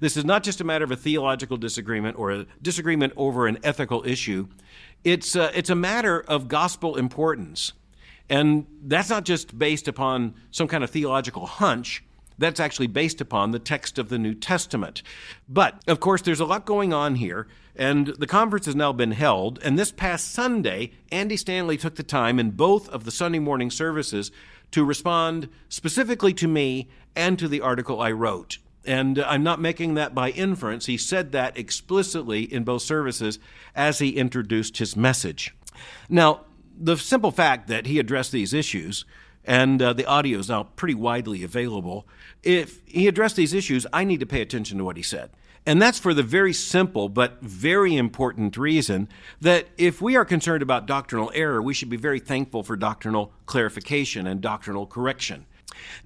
This is not just a matter of a theological disagreement or a disagreement over an ethical issue. It's, uh, it's a matter of gospel importance. And that's not just based upon some kind of theological hunch. That's actually based upon the text of the New Testament. But, of course, there's a lot going on here, and the conference has now been held. And this past Sunday, Andy Stanley took the time in both of the Sunday morning services to respond specifically to me and to the article I wrote. And I'm not making that by inference. He said that explicitly in both services as he introduced his message. Now, the simple fact that he addressed these issues, and uh, the audio is now pretty widely available, if he addressed these issues, I need to pay attention to what he said. And that's for the very simple but very important reason that if we are concerned about doctrinal error, we should be very thankful for doctrinal clarification and doctrinal correction.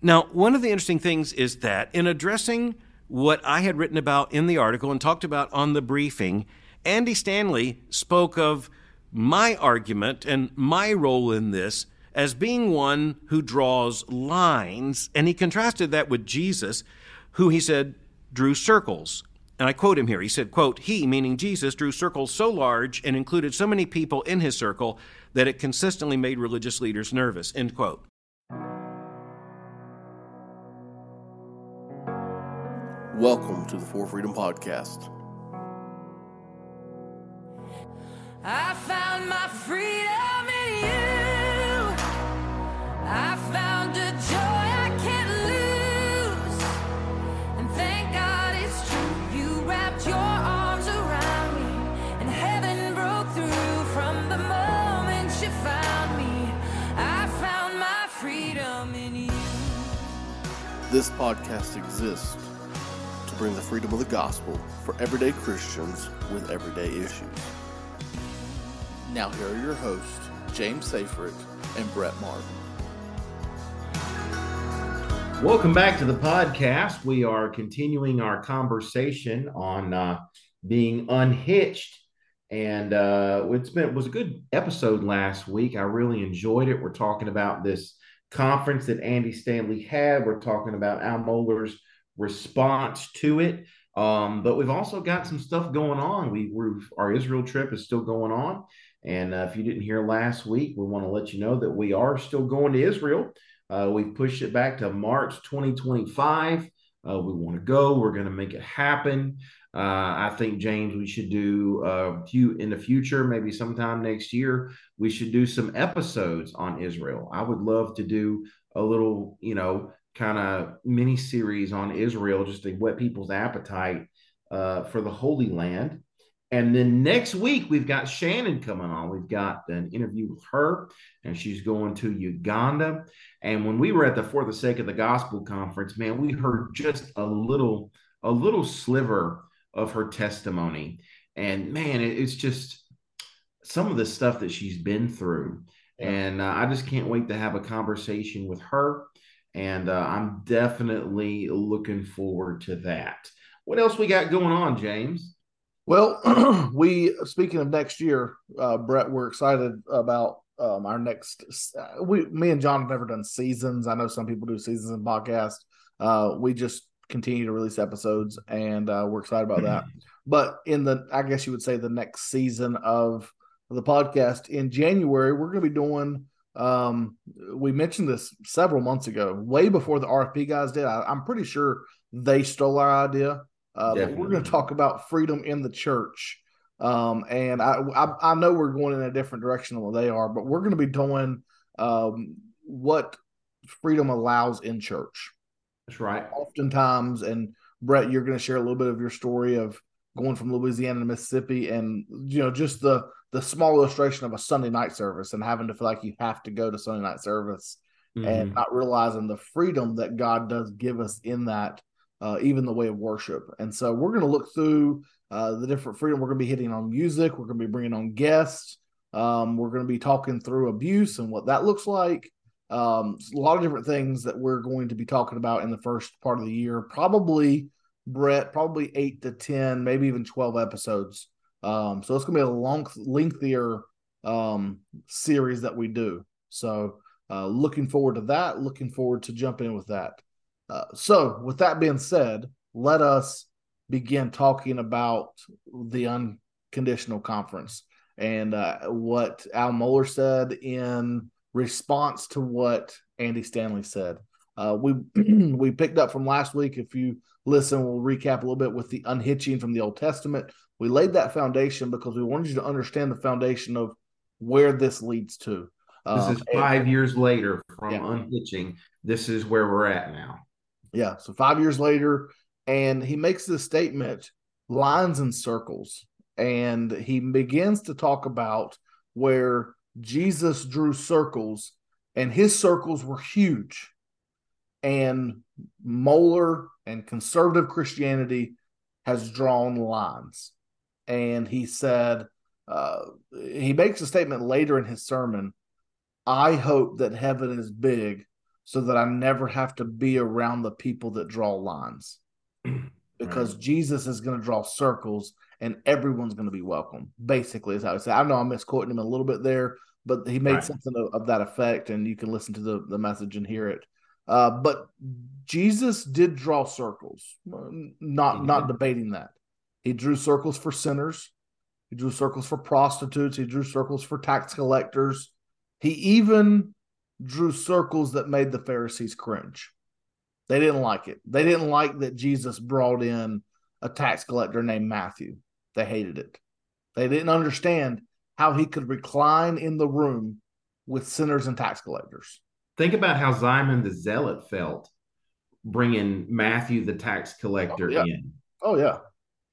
Now, one of the interesting things is that in addressing what I had written about in the article and talked about on the briefing, Andy Stanley spoke of my argument and my role in this as being one who draws lines, and he contrasted that with Jesus, who he said drew circles. And I quote him here. He said, quote, He, meaning Jesus, drew circles so large and included so many people in his circle that it consistently made religious leaders nervous, end quote. Welcome to the For Freedom Podcast. I found my freedom in you. I found a joy I can't lose. And thank God it's true. You wrapped your arms around me, and heaven broke through from the moment you found me. I found my freedom in you. This podcast exists bring the freedom of the gospel for everyday Christians with everyday issues. Now, here are your hosts, James Seyfried and Brett Martin. Welcome back to the podcast. We are continuing our conversation on uh, being unhitched, and uh, it's been it was a good episode last week. I really enjoyed it. We're talking about this conference that Andy Stanley had. We're talking about Al Mohler's response to it. Um, but we've also got some stuff going on. We we're, our Israel trip is still going on, and uh, if you didn't hear last week, we want to let you know that we are still going to Israel. Uh, we've pushed it back to March 2025. Uh, we want to go. We're going to make it happen. Uh, I think James, we should do a few in the future, maybe sometime next year. We should do some episodes on Israel. I would love to do a little, you know, kind of mini series on Israel just to whet people's appetite uh, for the Holy Land. And then next week, we've got Shannon coming on. We've got an interview with her, and she's going to Uganda. And when we were at the For the Sake of the Gospel conference, man, we heard just a little, a little sliver of her testimony. And man, it's just some of the stuff that she's been through. And uh, I just can't wait to have a conversation with her. And uh, I'm definitely looking forward to that. What else we got going on, James? Well, we speaking of next year, uh, Brett, we're excited about um, our next. Uh, we, me and John have never done seasons. I know some people do seasons in podcast. Uh, we just continue to release episodes, and uh, we're excited about that. But in the, I guess you would say, the next season of the podcast in January, we're going to be doing. Um, we mentioned this several months ago, way before the RFP guys did. I, I'm pretty sure they stole our idea. Uh, but we're going to talk about freedom in the church. Um, and I, I, I know we're going in a different direction than what they are, but we're going to be doing um, what freedom allows in church. That's right. Oftentimes, and Brett, you're going to share a little bit of your story of going from Louisiana to Mississippi, and you know just the the small illustration of a Sunday night service and having to feel like you have to go to Sunday night service mm-hmm. and not realizing the freedom that God does give us in that uh, even the way of worship. And so we're going to look through uh, the different freedom. We're going to be hitting on music. We're going to be bringing on guests. Um, we're going to be talking through abuse and what that looks like. Um, a lot of different things that we're going to be talking about in the first part of the year. Probably, Brett, probably eight to 10, maybe even 12 episodes. Um, so it's going to be a long, lengthier um, series that we do. So uh, looking forward to that. Looking forward to jumping in with that. Uh, so, with that being said, let us begin talking about the unconditional conference and uh, what Al Mohler said in response to what Andy Stanley said. Uh, we we picked up from last week. If you listen, we'll recap a little bit with the unhitching from the Old Testament. We laid that foundation because we wanted you to understand the foundation of where this leads to. This Um, is five and- years later from Yeah. unhitching. This is where we're at now. Yeah. So five years later, and he makes this statement lines and circles. And he begins to talk about where Jesus drew circles, and his circles were huge. And Mohler and conservative Christianity has drawn lines. And he said, uh, he makes a statement later in his sermon I hope that heaven is big so that I never have to be around the people that draw lines. Because Jesus is going to draw circles and everyone's going to be welcome. Basically, is how he said. I know I'm misquoting him a little bit there, but he made Right. something of, of that effect, and you can listen to the, the message and hear it. Uh, but Jesus did draw circles. Not He not debating that. He drew circles for sinners. He drew circles for prostitutes. He drew circles for tax collectors. He even drew circles that made the Pharisees cringe. They didn't like it. They didn't like that Jesus brought in a tax collector named Matthew. They hated it. They didn't understand how he could recline in the room with sinners and tax collectors. Think about how Simon the Zealot felt bringing Matthew the tax collector Oh, yeah. in. Oh yeah,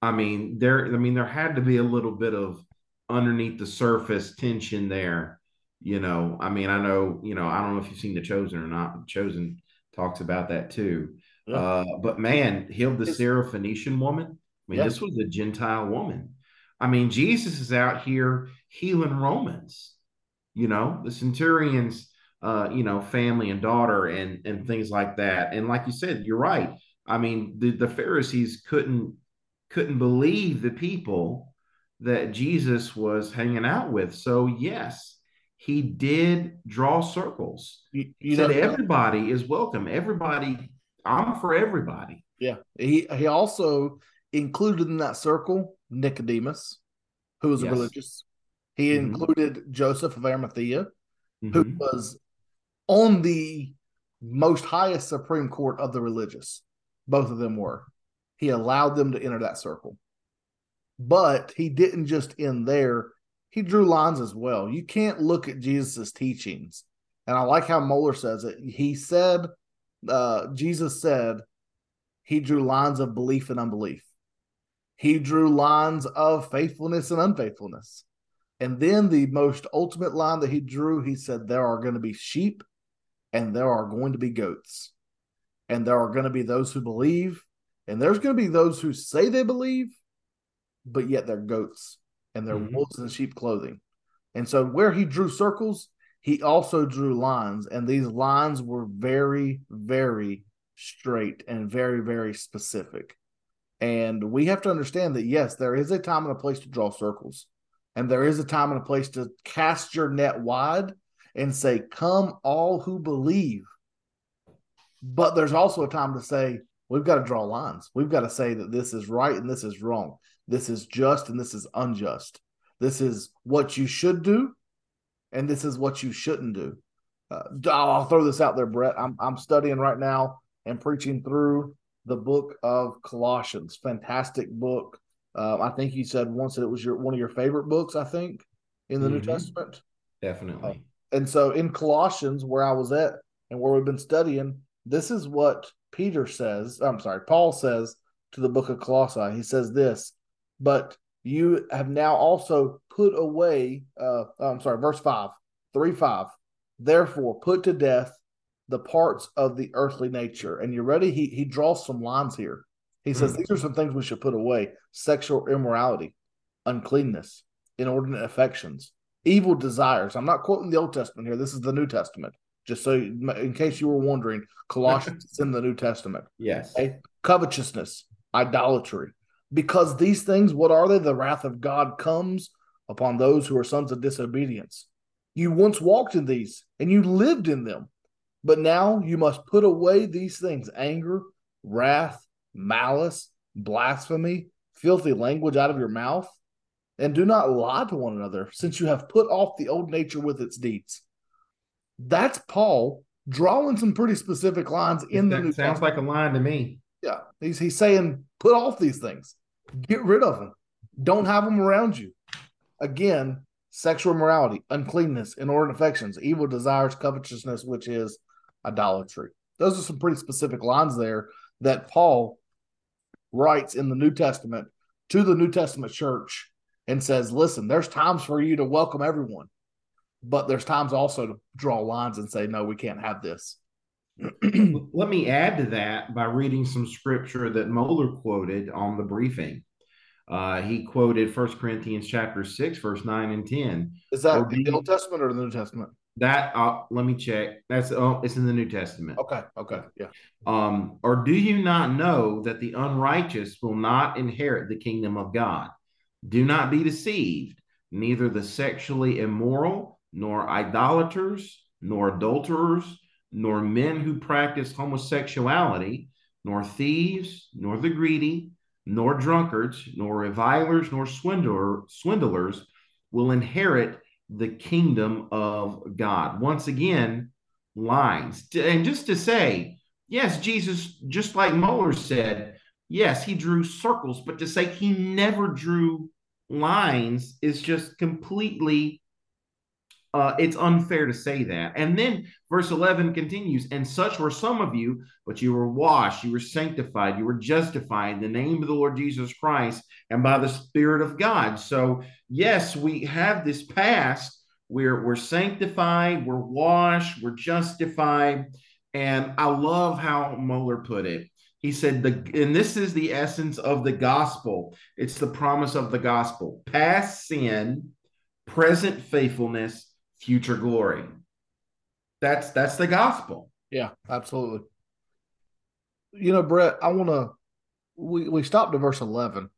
I mean, there. I mean, there had to be a little bit of underneath the surface tension there. You know, I mean, I know, you know, I don't know if you've seen The Chosen or not. Chosen talks about that too. Yeah. Uh, but man, healed the Syrophoenician woman. I mean, Yeah. this was a Gentile woman. I mean, Jesus is out here healing Romans. You know, the centurion's, uh, you know, family and daughter and and things like that. And like you said, you're right. I mean, the the Pharisees couldn't couldn't believe the people that Jesus was hanging out with. So yes, he did draw circles. you, He you said know, everybody is welcome. Everybody, I'm for everybody. yeah. He he also included in that circle Nicodemus, who was Yes. a religious. He Mhm. included Joseph of Arimathea, who Mhm. was on the most highest Supreme Court of the religious. Both of them were. He allowed them to enter that circle. But he didn't just end there, he drew lines as well. You can't look at Jesus' teachings. And I like how Mohler says it. He said, uh, Jesus said, he drew lines of belief and unbelief. He drew lines of faithfulness and unfaithfulness. And then the most ultimate line that he drew, he said, There are going to be sheep and there are going to be goats. And there are going to be those who believe, and there's going to be those who say they believe, but yet they're goats and they're Mhm. wolves in sheep clothing. And so, where he drew circles, he also drew lines, and these lines were very, very straight and very, very specific. And we have to understand that, yes, there is a time and a place to draw circles. And there is a time and a place to cast your net wide and say, Come, all who believe. But there's also a time to say, We've got to draw lines. We've got to say that this is right and this is wrong. This is just and this is unjust. This is what you should do and this is what you shouldn't do. Uh, I'll throw this out there, Brett. I'm, I'm studying right now and preaching through the book of Colossians. Fantastic book. Uh, I think you said once that it was your one of your favorite books. I think in the New Mhm. Testament. Definitely. And so in Colossians, where I was at and where we've been studying, this is what Peter says. I'm sorry, Paul says to the book of Colossae. He says this, but you have now also put away, uh, I'm sorry, verse 5, 3 5. Therefore, put to death the parts of the earthly nature. And you ready? He, he draws some lines here. He says Hmm. these are some things we should put away sexual immorality, uncleanness, inordinate affections, evil desires. I'm not quoting the Old Testament here. This is the New Testament. Just so, in case you were wondering, Colossians is in the New Testament. Yes. Okay? Covetousness, idolatry. Because these things, what are they? The wrath of God comes upon those who are sons of disobedience. You once walked in these and you lived in them, but now you must put away these things anger, wrath, malice, blasphemy, filthy language out of your mouth, and do not lie to one another, since you have put off the old nature with its deeds. That's Paul drawing some pretty specific lines in that the New sounds like a line to me. Yeah, he's he's saying put off these things, get rid of them, don't have them around you. Again, sexual immorality, uncleanness, inordinate affections, evil desires, covetousness, which is idolatry. Those are some pretty specific lines there that Paul writes in the New Testament to the New Testament church and says, listen, there's times for you to welcome everyone, but there's times also to draw lines and say, no, we can't have this. Let me add to that by reading some scripture that Mohler quoted on the briefing. Uh, he quoted 1 Corinthians chapter 6, verse 9 and 10. Is that the Old Testament or the New Testament? That uh, let me check. That's oh, it's in the New Testament. Okay, okay, yeah. Um, or do you not know that the unrighteous will not inherit the kingdom of God? Do not be deceived. Neither the sexually immoral, nor idolaters, nor adulterers, nor men who practice homosexuality, nor thieves, nor the greedy, nor drunkards, nor revilers, nor swindler, swindlers will inherit the kingdom of God. Once again, lines. And just to say, yes, Jesus, just like Mohler said, yes, he drew circles, but to say he never drew lines is just completely uh, it's unfair to say that. And then verse 11 continues, and such were some of you, but you were washed, you were sanctified, you were justified in the name of the Lord Jesus Christ and by the Spirit of God. So, yes, we have this past. We're, we're sanctified, we're washed, we're justified. And I love how Mohler put it. He said, the, and this is the essence of the gospel. It's the promise of the gospel past sin, present faithfulness, future glory. That's that's the gospel. Yeah, absolutely. You know, Brett, I want to. We we stopped at verse eleven,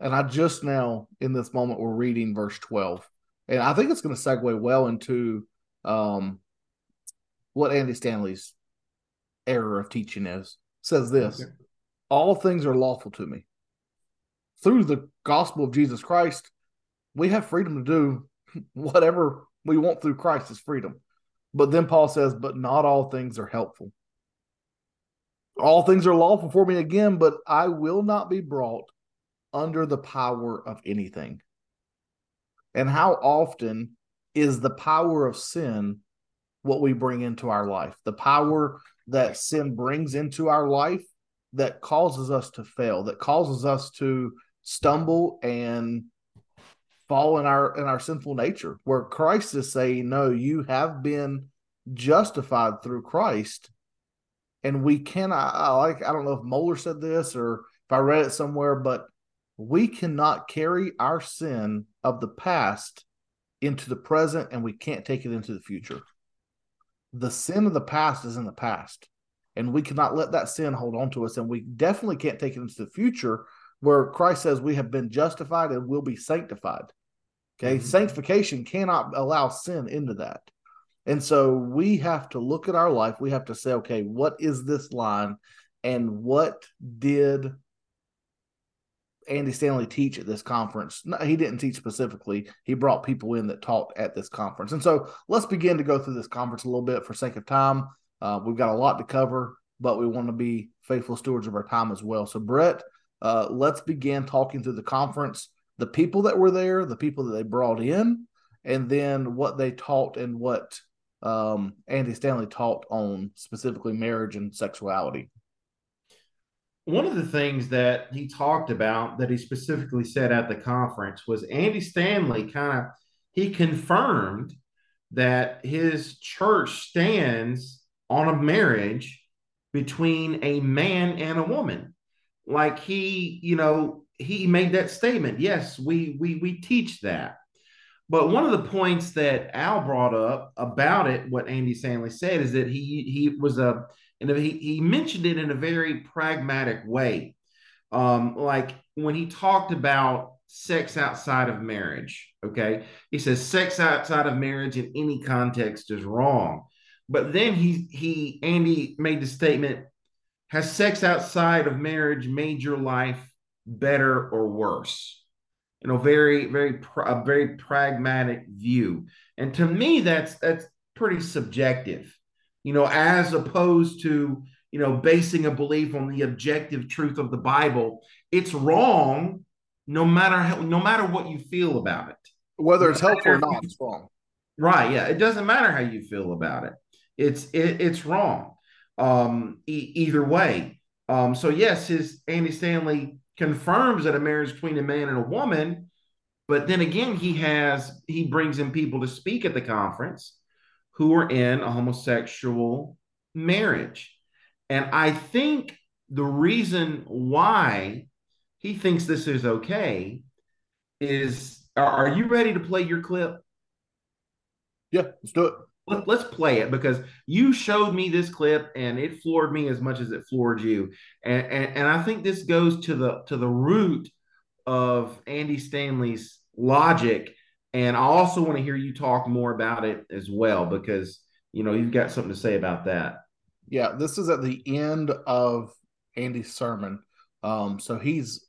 and I just now in this moment we're reading verse twelve, and I think it's going to segue well into um what Andy Stanley's error of teaching is. Says this: Okay. all things are lawful to me through the gospel of Jesus Christ. We have freedom to do whatever we want through Christ is freedom. But then Paul says, but not all things are helpful. All things are lawful for me again, but I will not be brought under the power of anything. And how often is the power of sin what we bring into our life? The power that sin brings into our life that causes us to fail, that causes us to stumble and fall in our in our sinful nature where christ is saying no you have been justified through christ. And we cannot I like i don't know if Mohler said this or if i read it somewhere but we cannot carry our sin of the past into the present and we can't take it into the future. The sin of the past is in the past and we cannot let that sin hold on to us and we definitely can't take it into the future where Christ says we have been justified and will be sanctified. Okay. Mhm. Sanctification cannot allow sin into that. And so we have to look at our life. We have to say, okay, what is this line? And what did Andy Stanley teach at this conference? No, he didn't teach specifically. He brought people in that taught at this conference. And so let's begin to go through this conference a little bit for sake of time. Uh, we've got a lot to cover, but we want to be faithful stewards of our time as well. So, Brett, uh, let's begin talking through the conference, the people that were there, the people that they brought in, and then what they taught and what um, Andy Stanley taught on specifically marriage and sexuality. One of the things that he talked about that he specifically said at the conference was Andy Stanley kind of he confirmed that his church stands on a marriage between a man and a woman. Like he, you know, he made that statement. Yes, we we we teach that. But one of the points that Al brought up about it, what Andy Stanley said, is that he he was a and he, he mentioned it in a very pragmatic way. Um, like when he talked about sex outside of marriage, okay, he says sex outside of marriage in any context is wrong. But then he he Andy made the statement, has sex outside of marriage made your life better or worse? You know, very, very, a very pragmatic view. And to me, that's that's pretty subjective. You know, as opposed to you know basing a belief on the objective truth of the Bible, it's wrong no matter how, no matter what you feel about it. Whether it's helpful or not, it's wrong. Right. Yeah. It doesn't matter how you feel about it. It's it, it's wrong. Um, e- either way. Um, so yes, his Andy Stanley confirms that a marriage between a man and a woman, but then again, he has he brings in people to speak at the conference who are in a homosexual marriage. And I think the reason why he thinks this is okay is are you ready to play your clip? Yeah, let's do it. Let, us play it because you showed me this clip and it floored me as much as it floored you. And, and, and I think this goes to the to the root of Andy Stanley's logic. And I also want to hear you talk more about it as well because you know you've got something to say about that. Yeah, this is at the end of Andy's sermon. Um, so he's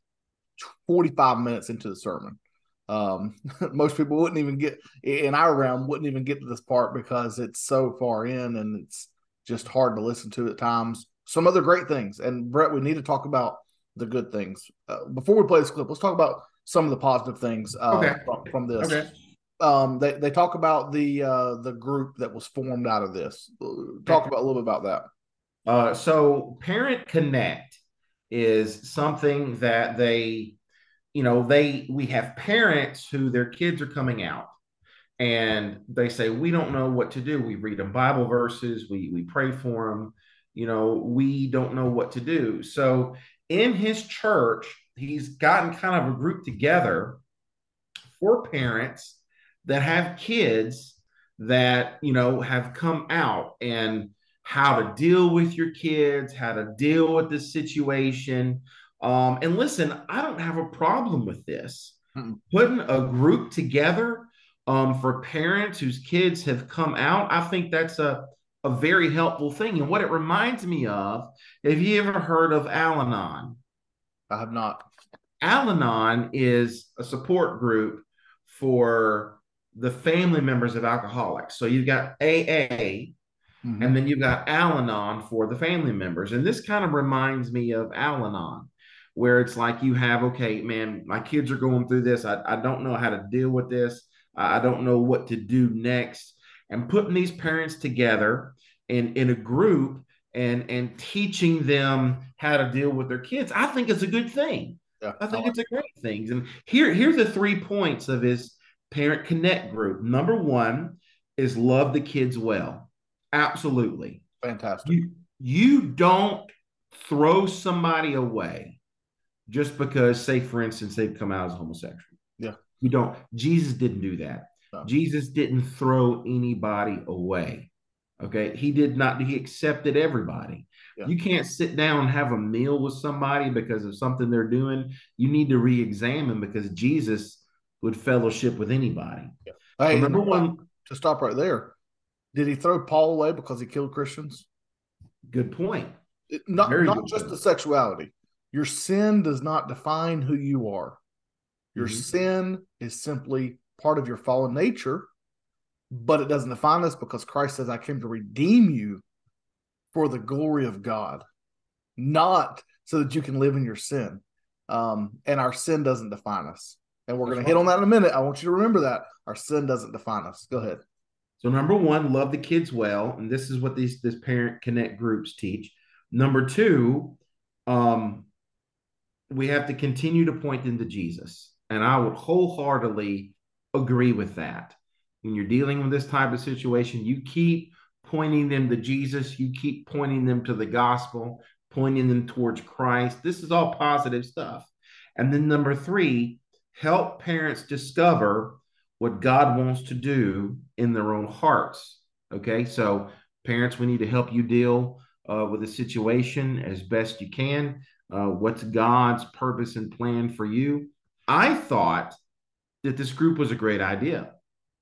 45 minutes into the sermon. Um, most people wouldn't even get in our realm wouldn't even get to this part because it's so far in and it's just hard to listen to at times. Some other great things, and Brett, we need to talk about the good things uh, before we play this clip. Let's talk about some of the positive things uh, okay. from, from, this. Okay. Um, they they talk about the uh, the group that was formed out of this. Talk about a little bit about that. Uh, so Parent Connect is something that they you know they we have parents who their kids are coming out and they say we don't know what to do. We read them bible verses we we pray for them you know we don't know what to do. So in his church he's gotten kind of a group together for parents that have kids that you know have come out and how to deal with your kids how to deal with the situation um, and listen, I don't have a problem with this. Mm-mm. Putting a group together um, for parents whose kids have come out, I think that's a, a very helpful thing. And what it reminds me of, have you ever heard of Al Anon? I have not. Al Anon is a support group for the family members of alcoholics. So you've got AA, mm-hmm. and then you've got Al Anon for the family members. And this kind of reminds me of Al Anon where it's like you have, okay, man, my kids are going through this. I, I don't know how to deal with this. I don't know what to do next. And putting these parents together in, in a group and and teaching them how to deal with their kids, I think it's a good thing. Yeah. I think it's a great thing. And here, here's the three points of his parent connect group. Number one is love the kids well. Absolutely. Fantastic. You, you don't throw somebody away just because, say, for instance, they've come out as homosexual. Yeah. You don't. Jesus didn't do that. No. Jesus didn't throw anybody away. Okay. He did not, he accepted everybody. Yeah. You can't sit down and have a meal with somebody because of something they're doing. You need to re examine because Jesus would fellowship with anybody. Yeah. Hey, number one, to stop right there, did he throw Paul away because he killed Christians? Good point. It, not not just point. the sexuality. Your sin does not define who you are. Your mm-hmm. sin is simply part of your fallen nature, but it doesn't define us because Christ says, I came to redeem you for the glory of God, not so that you can live in your sin. Um, and our sin doesn't define us. And we're going to hit on that in a minute. I want you to remember that our sin doesn't define us. Go ahead. So number one, love the kids well, and this is what these this parent connect groups teach. Number two, um, we have to continue to point them to Jesus. And I would wholeheartedly agree with that. When you're dealing with this type of situation, you keep pointing them to Jesus, you keep pointing them to the gospel, pointing them towards Christ. This is all positive stuff. And then number three, help parents discover what God wants to do in their own hearts. Okay, so parents, we need to help you deal uh, with the situation as best you can uh, what's God's purpose and plan for you. I thought that this group was a great idea,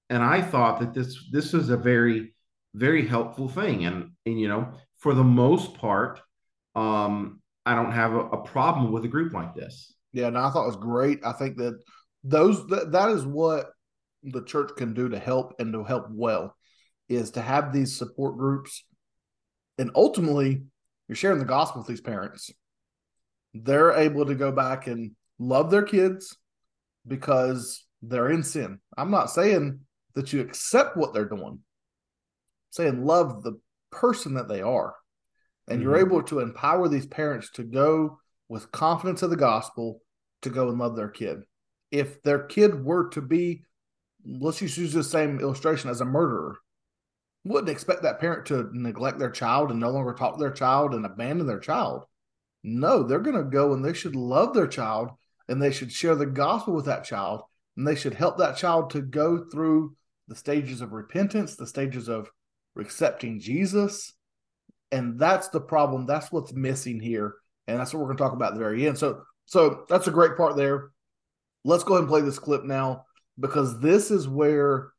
and I thought that this this was a very very helpful thing. And and you know, for the most part, um, I don't have a, a, problem with a group like this. Yeah, no, I thought it was great. I think that those that, that is what the church can do to help and to help well is to have these support groups and ultimately you're sharing the gospel with these parents they're able to go back and love their kids because they're in sin i'm not saying that you accept what they're doing I'm saying love the person that they are and mm-hmm. you're able to empower these parents to go with confidence of the gospel to go and love their kid if their kid were to be let's just use the same illustration as a murderer. Wouldn't expect that parent to neglect their child and no longer talk to their child and abandon their child. No, they're going to go and they should love their child and they should share the gospel with that child and they should help that child to go through the stages of repentance, the stages of accepting Jesus. And that's the problem. That's what's missing here. And that's what we're going to talk about at the very end. So, so that's a great part there. Let's go ahead and play this clip now because this is where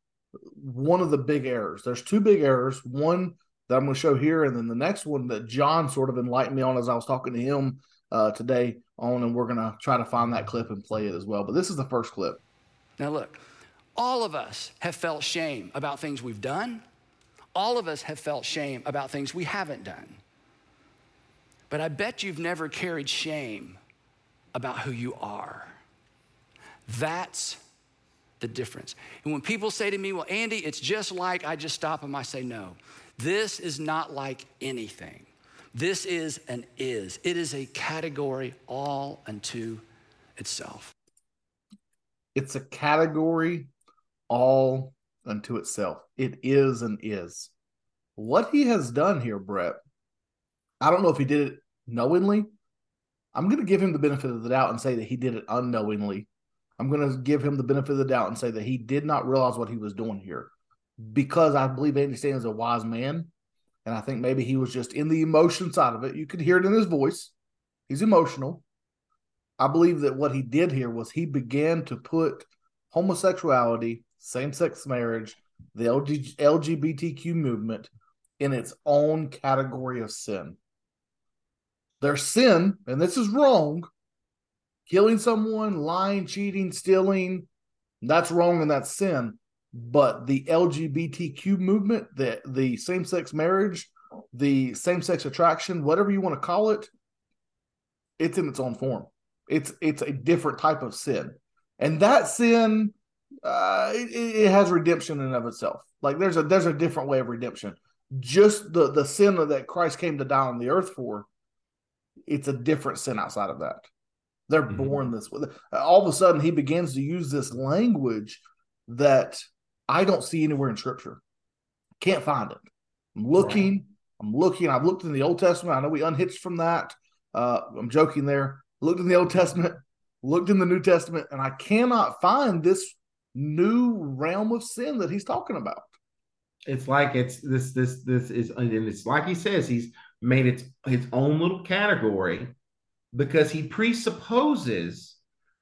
one of the big errors. There's two big errors. One that I'm going to show here, and then the next one that John sort of enlightened me on as I was talking to him uh, today on, and we're going to try to find that clip and play it as well. But this is the first clip. Now, look, all of us have felt shame about things we've done. All of us have felt shame about things we haven't done. But I bet you've never carried shame about who you are. That's the difference. And when people say to me, well, Andy, it's just like I just stop them, I say, no. This is not like anything. This is an is. It is a category all unto itself. It's a category all unto itself. It is an is. What he has done here, Brett, I don't know if he did it knowingly. I'm going to give him the benefit of the doubt and say that he did it unknowingly I'm going to give him the benefit of the doubt and say that he did not realize what he was doing here because I believe Andy Stanley is a wise man. And I think maybe he was just in the emotion side of it. You could hear it in his voice. He's emotional. I believe that what he did here was he began to put homosexuality, same sex marriage, the LGBTQ movement in its own category of sin. Their sin, and this is wrong, killing someone, lying, cheating, stealing, that's wrong and that's sin. But the LGBTQ movement, the the same sex marriage, the same sex attraction, whatever you want to call it, it's in its own form. It's it's a different type of sin, and that sin, uh, it, it has redemption in of itself. Like there's a there's a different way of redemption. Just the the sin that Christ came to die on the earth for, it's a different sin outside of that. They're mm-hmm. born this way. All of a sudden, he begins to use this language that I don't see anywhere in Scripture. Can't find it. I'm looking. Right. I'm looking. I've looked in the Old Testament. I know we unhitched from that. Uh, I'm joking there. Looked in the Old Testament, looked in the New Testament, and I cannot find this new realm of sin that he's talking about. It's like it's this this this is and it's like he says he's made it his own little category because he presupposes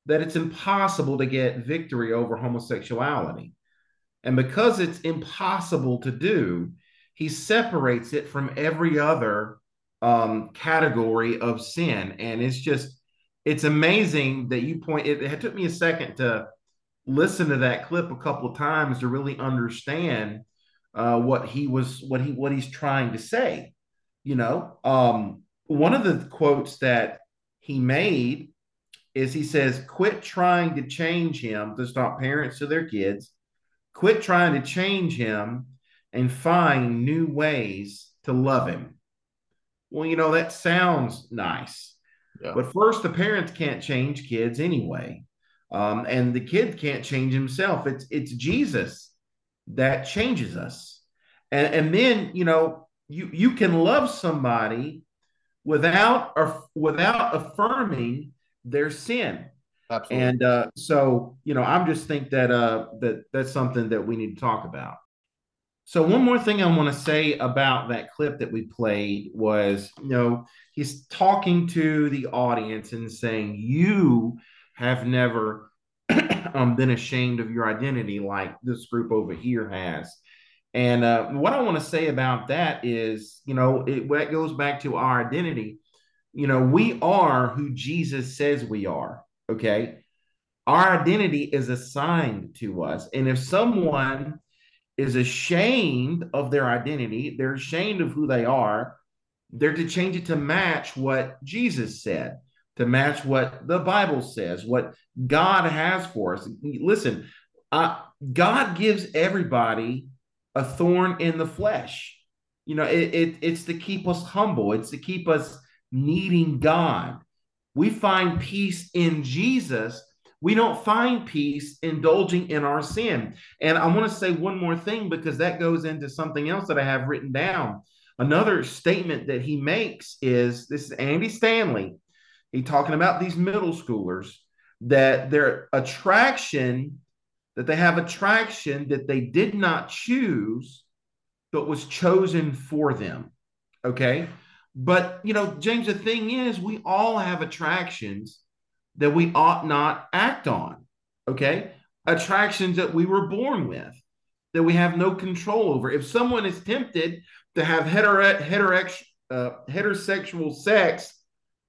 that it's impossible to get victory over homosexuality. And because it's impossible to do, he separates it from every other um, category of sin. And it's just, it's amazing that you point, it, it took me a second to listen to that clip a couple of times to really understand uh, what he was, what he, what he's trying to say. You know, um, one of the quotes that he made is he says, quit trying to change him to stop parents to their kids, quit trying to change him and find new ways to love him. Well, you know, that sounds nice. Yeah. But first, the parents can't change kids anyway. Um, and the kid can't change himself. It's it's Jesus that changes us. And, and then, you know, you you can love somebody without or without affirming their sin. Absolutely. And uh, so, you know, I'm just think that uh, that that's something that we need to talk about. So one more thing I want to say about that clip that we played was, you know, he's talking to the audience and saying, "You have never um, been ashamed of your identity like this group over here has." And uh, what I want to say about that is, you know, it, it goes back to our identity. You know, we are who Jesus says we are. Okay. Our identity is assigned to us. And if someone is ashamed of their identity, they're ashamed of who they are, they're to change it to match what Jesus said, to match what the Bible says, what God has for us. Listen, uh, God gives everybody a thorn in the flesh. You know, it, it, it's to keep us humble, it's to keep us needing God. We find peace in Jesus. We don't find peace indulging in our sin. And I want to say one more thing because that goes into something else that I have written down. Another statement that he makes is this is Andy Stanley. He talking about these middle schoolers that their attraction that they have attraction that they did not choose but was chosen for them. Okay? But, you know, James the thing is we all have attractions that we ought not act on. Okay? Attractions that we were born with that we have no control over. If someone is tempted to have hetero, uh, heterosexual sex,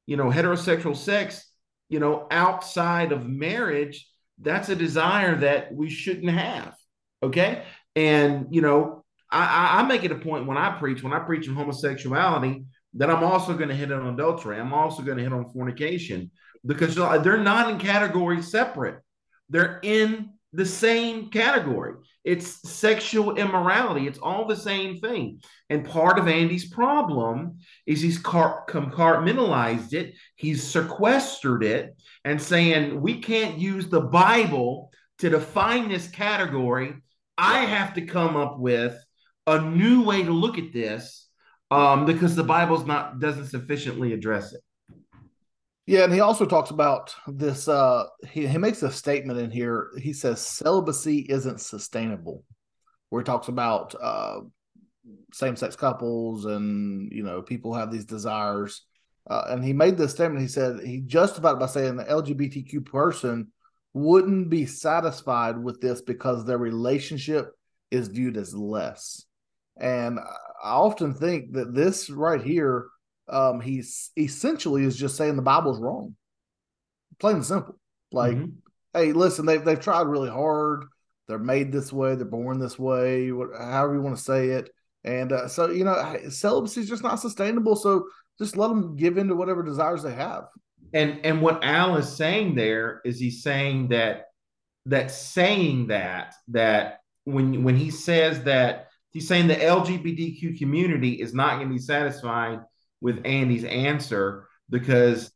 you know, heterosexual sex, you know, outside of marriage, that's a desire that we shouldn't have. Okay. And, you know, I, I make it a point when I preach, when I preach on homosexuality, that I'm also going to hit on adultery. I'm also going to hit on fornication because they're not in categories separate. They're in the same category. It's sexual immorality. It's all the same thing. And part of Andy's problem is he's compartmentalized it, he's sequestered it, and saying, we can't use the Bible to define this category. I have to come up with a new way to look at this um, because the Bible's not doesn't sufficiently address it. Yeah, and he also talks about this. Uh, he, he makes a statement in here. He says celibacy isn't sustainable, where he talks about uh, same sex couples and you know people have these desires. Uh, and he made this statement. He said he justified by saying the LGBTQ person wouldn't be satisfied with this because their relationship is viewed as less. And I often think that this right here um, he's essentially is just saying the Bible's wrong, plain and simple. Like, mm-hmm. hey, listen, they've they've tried really hard. They're made this way. They're born this way. However you want to say it. And uh, so you know, celibacy is just not sustainable. So just let them give in to whatever desires they have. And and what Al is saying there is he's saying that that saying that that when when he says that he's saying the LGBTQ community is not going to be satisfied with Andy's answer because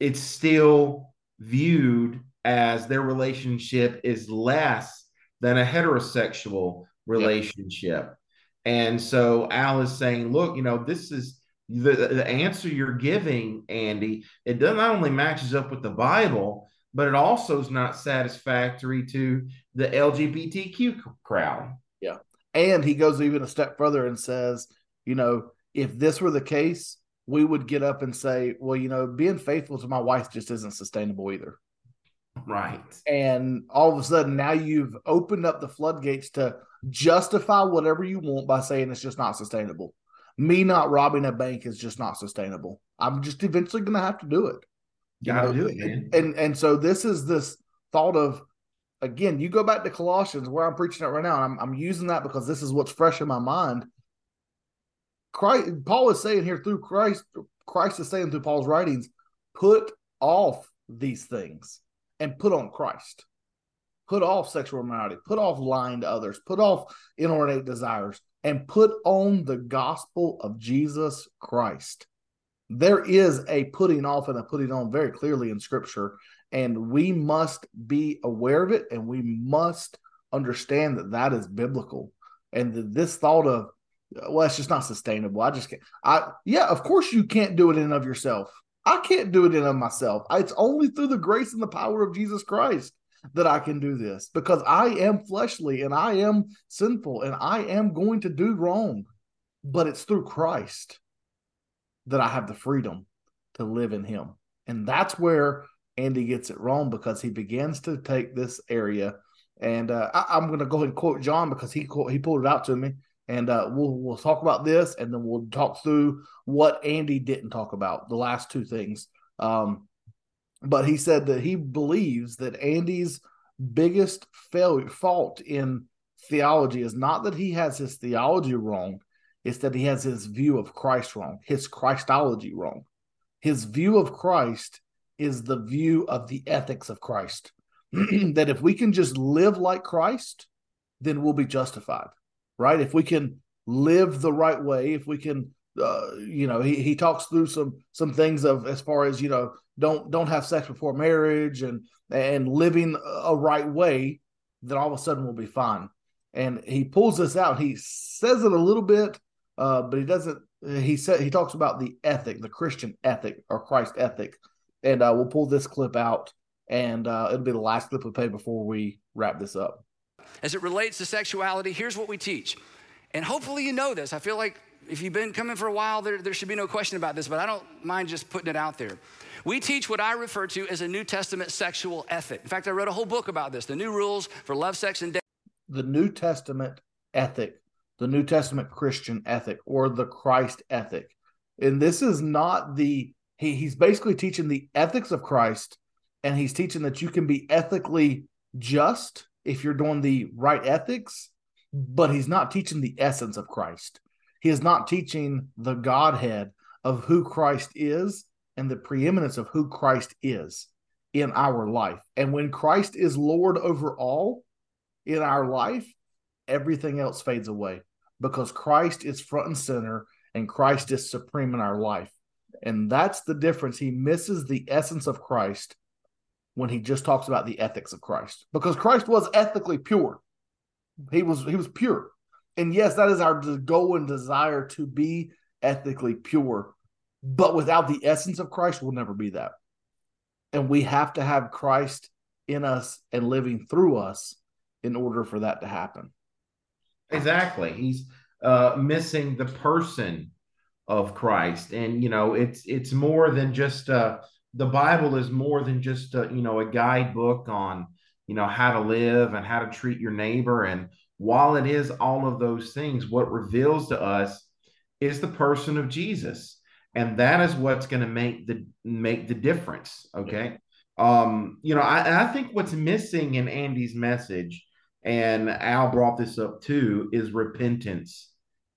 it's still viewed as their relationship is less than a heterosexual relationship. Yep. And so Al is saying, look, you know, this is the, the answer you're giving, Andy. It does not only matches up with the Bible, but it also is not satisfactory to the LGBTQ crowd. And he goes even a step further and says, you know, if this were the case, we would get up and say, well, you know, being faithful to my wife just isn't sustainable either. Right. And all of a sudden now you've opened up the floodgates to justify whatever you want by saying it's just not sustainable. Me not robbing a bank is just not sustainable. I'm just eventually going to have to do it. Got to do it, man. And and so this is this thought of again, you go back to Colossians where I'm preaching it right now. I'm I'm using that because this is what's fresh in my mind. Christ, Paul is saying here through Christ, Christ is saying through Paul's writings, put off these things and put on Christ. Put off sexual immorality, put off lying to others, put off inordinate desires, and put on the gospel of Jesus Christ. There is a putting off and a putting on very clearly in scripture, and we must be aware of it and we must understand that that is biblical. And this thought of well, it's just not sustainable. I just can't. I yeah, of course you can't do it in of yourself. I can't do it in of myself. It's only through the grace and the power of Jesus Christ that I can do this because I am fleshly and I am sinful and I am going to do wrong. But it's through Christ that I have the freedom to live in Him. And that's where Andy gets it wrong because he begins to take this area. And uh, I, am going to go ahead and quote John because he he pulled it out to me and uh, we'll we'll talk about this, and then we'll talk through what Andy didn't talk about, the last two things. Um, but he said that he believes that Andy's biggest failure fault in theology is not that he has his theology wrong, it's that he has his view of Christ wrong, his Christology wrong. His view of Christ is the view of the ethics of Christ. that if we can just live like Christ, then we'll be justified, right? If we can live the right way, if we can, uh, you know, he, he talks through some some things of as far as you know, don't don't have sex before marriage and and living a right way, then all of a sudden we'll be fine. And he pulls this out. He says it a little bit, uh, but he doesn't. He said he talks about the ethic, the Christian ethic or Christ ethic, and uh, we'll pull this clip out, and uh, it'll be the last clip we play before we wrap this up. As it relates to sexuality, here's what we teach, and hopefully you know this. I feel like if you've been coming for a while, there, there should be no question about this, but I don't mind just putting it out there. We teach what I refer to as a New Testament sexual ethic. In fact, I wrote a whole book about this the new rules for love, sex, and dating. The New Testament ethic, the New Testament Christian ethic, or the Christ ethic. And this is not the, he, he's basically teaching the ethics of Christ, and he's teaching that you can be ethically just if you're doing the right ethics, but he's not teaching the essence of Christ. He is not teaching the Godhead of who Christ is and the preeminence of who Christ is in our life. And when Christ is Lord over all in our life, everything else fades away because Christ is front and center and Christ is supreme in our life. And that's the difference. He misses the essence of Christ when he just talks about the ethics of Christ because Christ was ethically pure. He was he was pure. And yes, that is our goal and desire to be ethically pure. But without the essence of Christ, we'll never be that. And we have to have Christ in us and living through us in order for that to happen. Exactly. He's uh, missing the person of Christ, and you know, it's it's more than just uh, the Bible is more than just uh, you know a guidebook on you know how to live and how to treat your neighbor. And while it is all of those things, what reveals to us is the person of Jesus. And that is what's going to make the make the difference okay? Um you know I, I think what's missing in andy's message and al brought this up too is repentance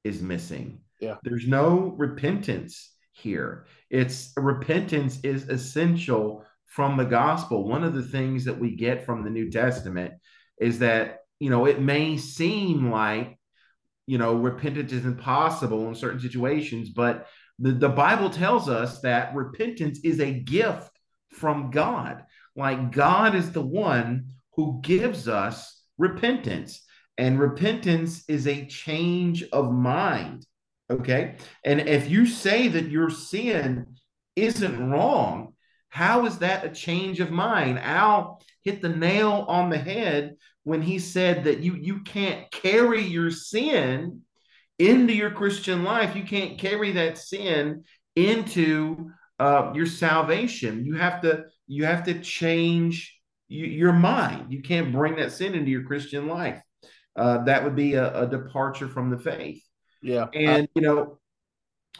is missing yeah there's no repentance here it's repentance is essential from the gospel one of the things that we get from the new testament is that you know it may seem like you know repentance is impossible in certain situations but the, the Bible tells us that repentance is a gift from God. Like God is the one who gives us repentance. And repentance is a change of mind. Okay. And if you say that your sin isn't wrong, how is that a change of mind? Al hit the nail on the head when he said that you you can't carry your sin into your Christian life. You can't carry that sin into uh, your salvation. You have to you have to change your mind. You can't bring that sin into your Christian life. Uh, that would be a, a, departure from the faith. Yeah, and you know,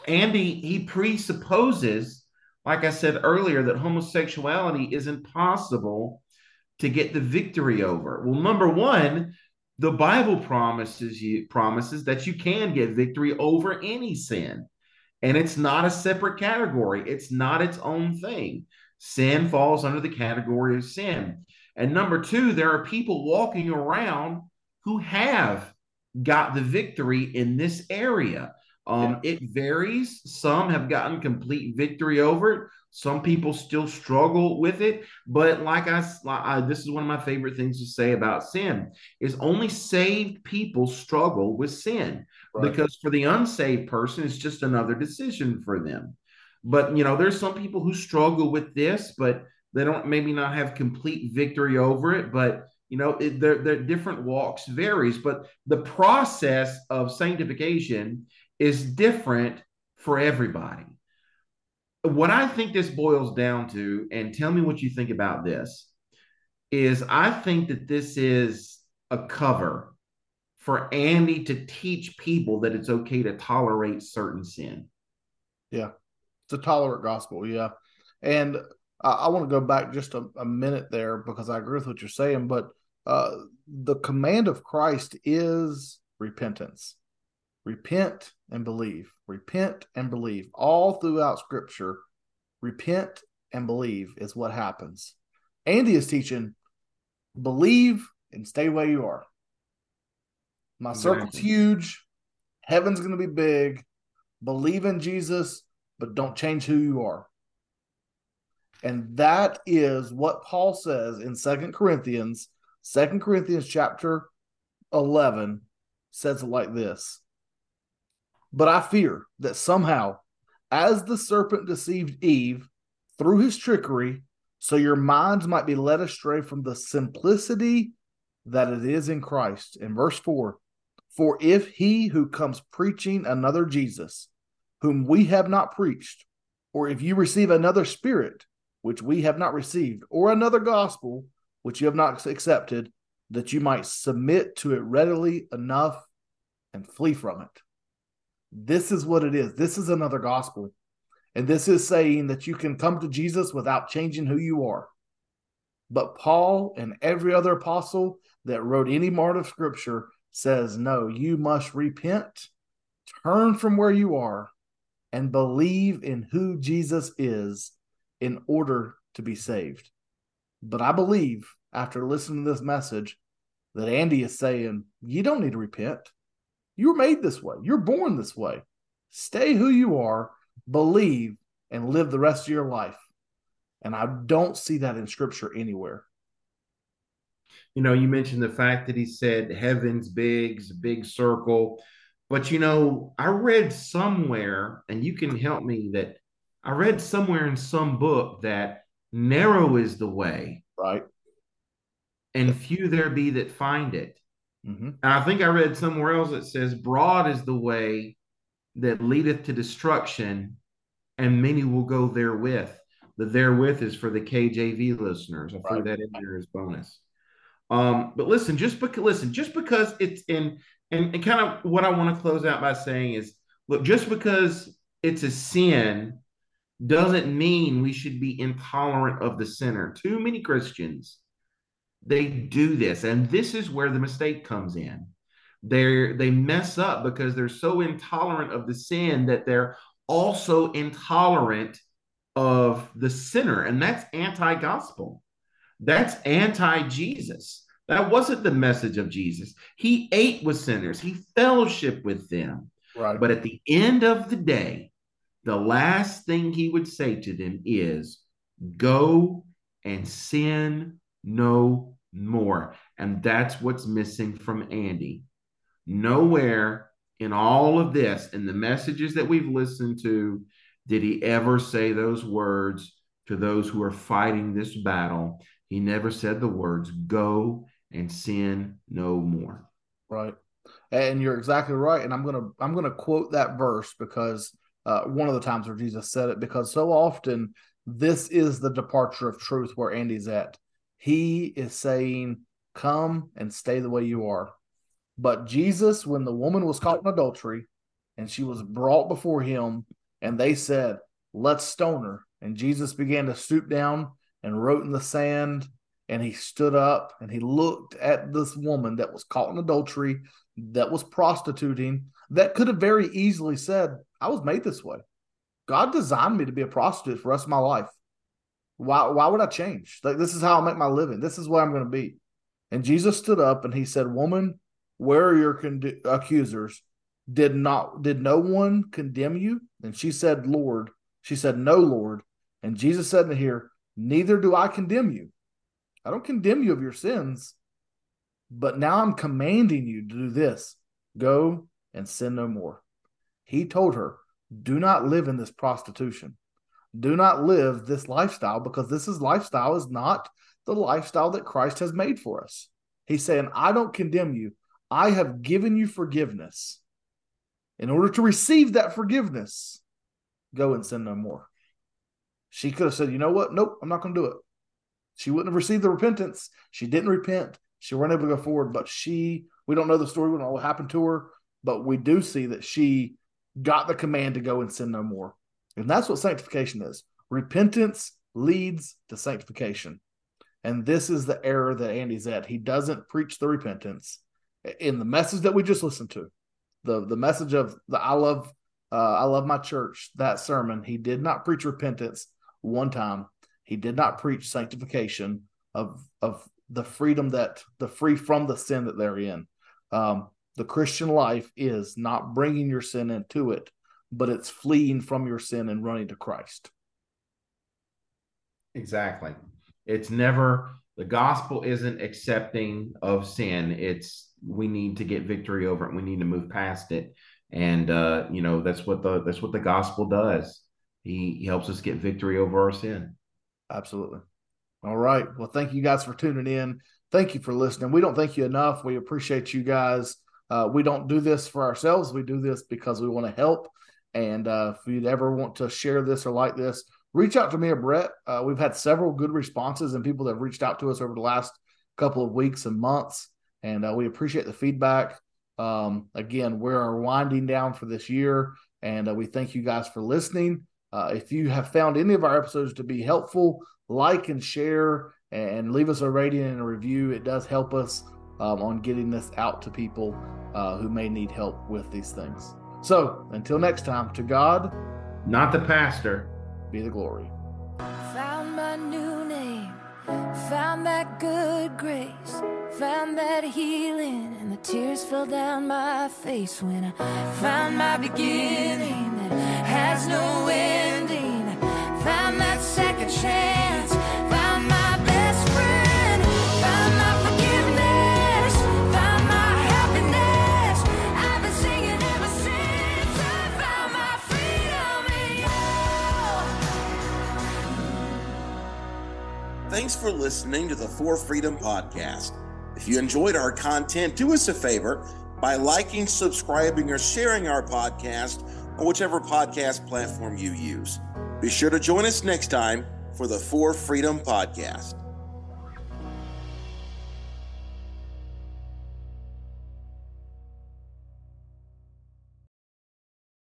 Andy he presupposes, like I said earlier, that homosexuality is impossible to get the victory over. Well, number one, the Bible promises you promises that you can get victory over any sin. And it's not a separate category. It's not its own thing. Sin falls under the category of sin. And number two, there are people walking around who have got the victory in this area. Um, yeah. It varies. Some have gotten complete victory over it. Some people still struggle with it, but like I, I, this is one of my favorite things to say about sin is only saved people struggle with sin right. because for the unsaved person, it's just another decision for them. But you know, there's some people who struggle with this, but they don't maybe not have complete victory over it. But you know, their different walks varies, but the process of sanctification is different for everybody what I think this boils down to, and tell me what you think about this, is I think that this is a cover for Andy to teach people that it's okay to tolerate certain sin. Yeah. It's a tolerant gospel. Yeah. And I, I want to go back just a, a, minute there because I agree with what you're saying, but uh, the command of Christ is repentance. Repent and believe. Repent and believe. All throughout scripture, repent and believe is what happens. Andy is teaching believe and stay where you are. My circle's huge. Heaven's going to be big. Believe in Jesus, but don't change who you are. And that is what Paul says in Second Corinthians, Second Corinthians chapter 11 says it like this. But I fear that somehow, as the serpent deceived Eve through his trickery, so your minds might be led astray from the simplicity that it is in Christ. In verse 4, for if he who comes preaching another Jesus, whom we have not preached, or if you receive another spirit, which we have not received, or another gospel, which you have not accepted, that you might submit to it readily enough and flee from it. This is what it is. This is another gospel. And this is saying that you can come to Jesus without changing who you are. But Paul and every other apostle that wrote any part of scripture says, no, you must repent, turn from where you are, and believe in who Jesus is in order to be saved. But I believe after listening to this message that Andy is saying, you don't need to repent. You're made this way, you're born this way. Stay who you are, believe, and live the rest of your life. And I don't see that in scripture anywhere. You know, you mentioned the fact that he said heaven's big, big circle. But you know, I read somewhere, and you can help me that I read somewhere in some book that narrow is the way. Right. And few there be that find it. Mm-hmm. And I think I read somewhere else that says broad is the way that leadeth to destruction, and many will go therewith. The therewith is for the KJV listeners. I threw that in there as bonus. Um, but listen, just because listen, just because it's in and, and kind of what I want to close out by saying is look, just because it's a sin doesn't mean we should be intolerant of the sinner. Too many Christians they do this, and this is where the mistake comes in. They they mess up because they're so intolerant of the sin that they're also intolerant of the sinner, and that's anti-gospel. That's anti Jesus. That wasn't the message of Jesus. He ate with sinners, he fellowshiped with them. Right. But at the end of the day, the last thing he would say to them is, Go and sin no more. And that's what's missing from Andy. Nowhere in all of this, in the messages that we've listened to, did he ever say those words to those who are fighting this battle he never said the words, go and sin no more. Right. And you're exactly right. And I'm gonna I'm gonna quote that verse because uh, one of the times where Jesus said it, because so often this is the departure of truth where Andy's at. He is saying, Come and stay the way you are. But Jesus, when the woman was caught in adultery and she was brought before him, and they said, Let's stone her. And Jesus began to stoop down and wrote in the sand. And he stood up and he looked at this woman that was caught in adultery, that was prostituting, that could have very easily said, I was made this way. God designed me to be a prostitute for the rest of my life. Why, why would I change? Like, this is how I make my living. This is where I'm going to be. And Jesus stood up and he said, Woman, where are your con- accusers? Did not did no one condemn you? And she said, Lord. She said, No, Lord. And Jesus said to her, Neither do I condemn you. I don't condemn you of your sins, but now I'm commanding you to do this go and sin no more. He told her, Do not live in this prostitution. Do not live this lifestyle because this is lifestyle is not the lifestyle that Christ has made for us. He's saying, I don't condemn you. I have given you forgiveness. In order to receive that forgiveness, go and sin no more. She could have said, you know what? Nope, I'm not going to do it. She wouldn't have received the repentance. She didn't repent. She weren't able to go forward, but she We don't know the story. We don't know what happened to her, but we do see that she got the command to go and sin no more. And that's what sanctification is. Repentance leads to sanctification. And this is the error that Andy's at. He doesn't preach the repentance in the message that we just listened to. The the message of the I love uh, I love my church, that sermon, he did not preach repentance one time. He did not preach sanctification of of the freedom that the free from the sin that they're in. Um, the Christian life is not bringing your sin into it, but it's fleeing from your sin and running to Christ. Exactly. It's never the gospel isn't accepting of sin. It's we need to get victory over it. We need to move past it. And uh, you know, that's what the that's what the gospel does. He, he helps us get victory over our sin. Absolutely. All right. Well, thank you guys for tuning in. Thank you for listening. We don't thank you enough. We appreciate you guys. Uh, we don't do this for ourselves. We do this because we want to help. And uh, if you'd ever want to share this or like this, reach out to me or Brett. Uh, we've had several good responses and people that have reached out to us over the last couple of weeks and months. And uh, we appreciate the feedback. Um, again, we're winding down for this year. And uh, we thank you guys for listening. Uh, if you have found any of our episodes to be helpful, like and share and leave us a rating and a review. It does help us um, on getting this out to people uh, who may need help with these things. So until next time, to God, not the pastor, be the glory. Found my new name, found that good grace, found that healing, and the tears fell down my face when I found my beginning that has no ending. Found that second chance. Thanks for listening to the For Freedom Podcast. If you enjoyed our content, do us a favor by liking, subscribing, or sharing our podcast on whichever podcast platform you use. Be sure to join us next time for the For Freedom Podcast.